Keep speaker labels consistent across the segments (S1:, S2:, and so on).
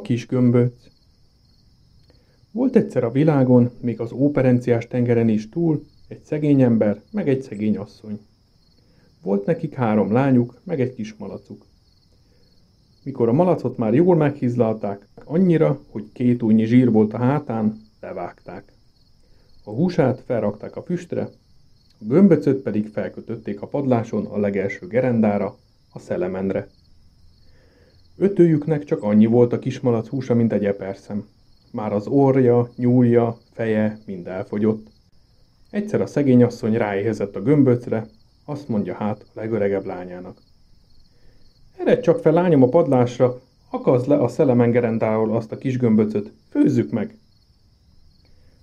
S1: Kis gömböc Volt egyszer a világon, még az óperenciás tengeren is túl, egy szegény ember, meg egy szegény asszony. Volt nekik három lányuk, meg egy kis malacuk. Mikor a malacot már jól meghizlalták, annyira, hogy két újnyi zsír volt a hátán, levágták. A húsát felrakták a füstre, a gömböcöt pedig felkötötték a padláson a legelső gerendára, a szelemenre. Ötőjüknek csak annyi volt a kismalac húsa, mint egy eperszem. Már az orja, nyúlja, feje mind elfogyott. Egyszer a szegény asszony ráéhezett a gömböcre, azt mondja hát a legöregebb lányának. Eredj csak fel, lányom, a padlásra, akazd le a szelemengerendáról azt a kis gömböcöt, főzzük meg!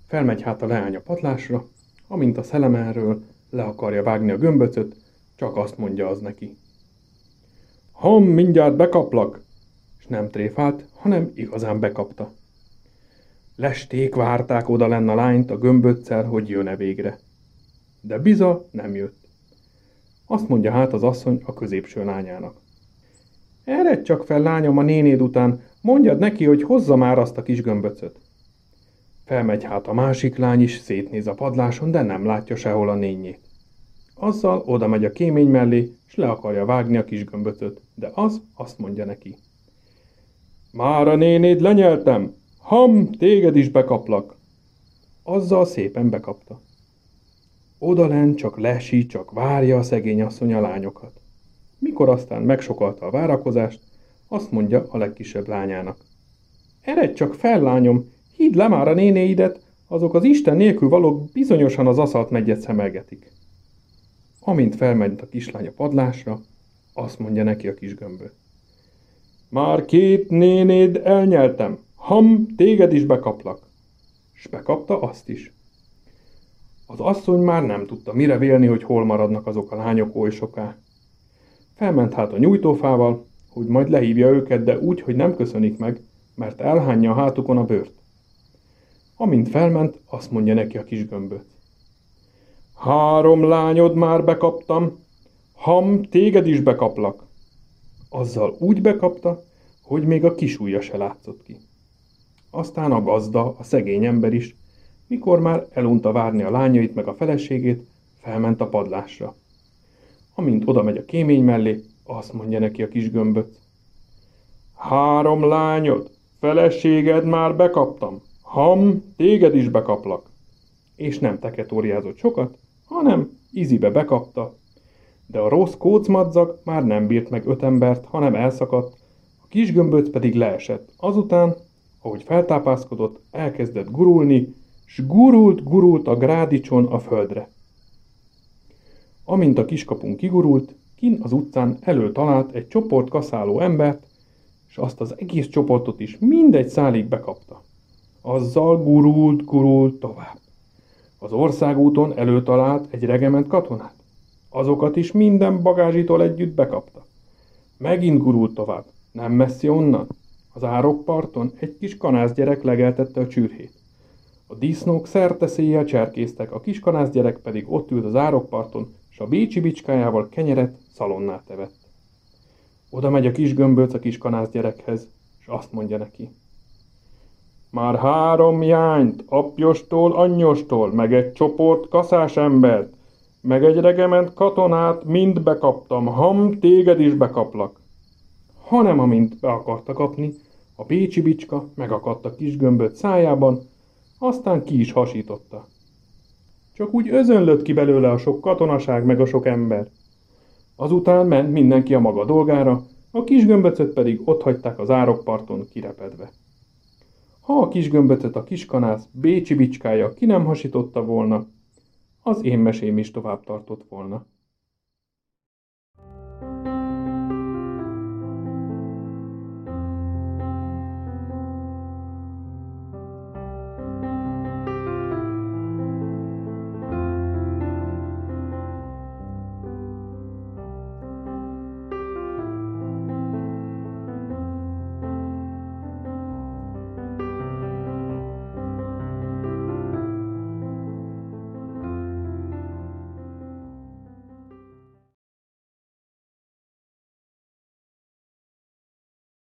S1: Felmegy hát a leány a padlásra, amint a szelemenről le akarja vágni a gömböcöt, csak azt mondja az neki. Ham, mindjárt bekaplak! És nem tréfált, hanem igazán bekapta. Lesték várták oda lenne a lányt a gömböccel, hogy jön-e végre. De biza nem jött. Azt mondja hát az asszony a középső lányának. Eredj csak fel, lányom, a nénéd után, mondjad neki, hogy hozza már azt a kis gömböcöt. Felmegy hát a másik lány is, szétnéz a padláson, de nem látja sehol a nényét. Azzal oda megy a kémény mellé, és le akarja vágni a kis gömböcöt, de az azt mondja neki. Már a nénéd lenyeltem, ham, téged is bekaplak. Azzal szépen bekapta. Odalen csak lesi, csak várja a szegény asszony a lányokat. Mikor aztán megsokalta a várakozást, azt mondja a legkisebb lányának. Eredj csak fel, lányom, hidd le már a nénéidet, azok az Isten nélkül valók bizonyosan az aszalt megyet szemelgetik. Amint felment a kislány a padlásra, azt mondja neki a kis gömböt. Már két nénéd elnyeltem, ham, téged is bekaplak. S bekapta azt is. Az asszony már nem tudta mire vélni, hogy hol maradnak azok a lányok oly soká. Felment hát a nyújtófával, hogy majd lehívja őket, de úgy, hogy nem köszönik meg, mert elhányja a hátukon a bőrt. Amint felment, azt mondja neki a kis gömböt. Három lányod már bekaptam, ham, téged is bekaplak. Azzal úgy bekapta, hogy még a kis ujja se látszott ki. Aztán a gazda, a szegény ember is, mikor már elunta várni a lányait meg a feleségét, felment a padlásra. Amint oda megy a kémény mellé, azt mondja neki a kis gömböt. Három lányod, feleséged már bekaptam, ham, téged is bekaplak. És nem teketóriázott sokat, hanem izibe bekapta. De a rossz kócmadzag már nem bírt meg öt embert, hanem elszakadt, a kis gömböc pedig leesett. Azután, ahogy feltápászkodott, elkezdett gurulni, s gurult, gurult a grádicson a földre. Amint a kiskapun kigurult, kin az utcán elő talált egy csoport kaszáló embert, és azt az egész csoportot is mindegy szálig bekapta. Azzal gurult, gurult tovább. Az országúton előtalált egy regement katonát. Azokat is minden bagázsitól együtt bekapta. Megint gurult tovább. Nem messzi onnan. Az árokparton egy kis kanászgyerek legeltette a csürhét. A disznók szerte széjjel cserkésztek, a kis kanászgyerek pedig ott ült az árokparton, és a bécsi bicskájával kenyeret szalonnát tevett. Oda megy a kis gömbölc a kis kanászgyerekhez, és azt mondja neki. Már három jányt, apjostól, anyjostól, meg egy csoport kaszás embert, meg egy regement katonát mind bekaptam, ham, téged is bekaplak. Hanem amint be akarta kapni, a pécsi bicska megakadt a kis gömböt szájában, aztán ki is hasította. Csak úgy özönlött ki belőle a sok katonaság meg a sok ember. Azután ment mindenki a maga dolgára, a kis gömböcöt pedig ott hagyták az árokparton kirepedve. Ha a kis gömböcöt a kiskanász Bécsi bicskája ki nem hasította volna, az én mesém is tovább tartott volna.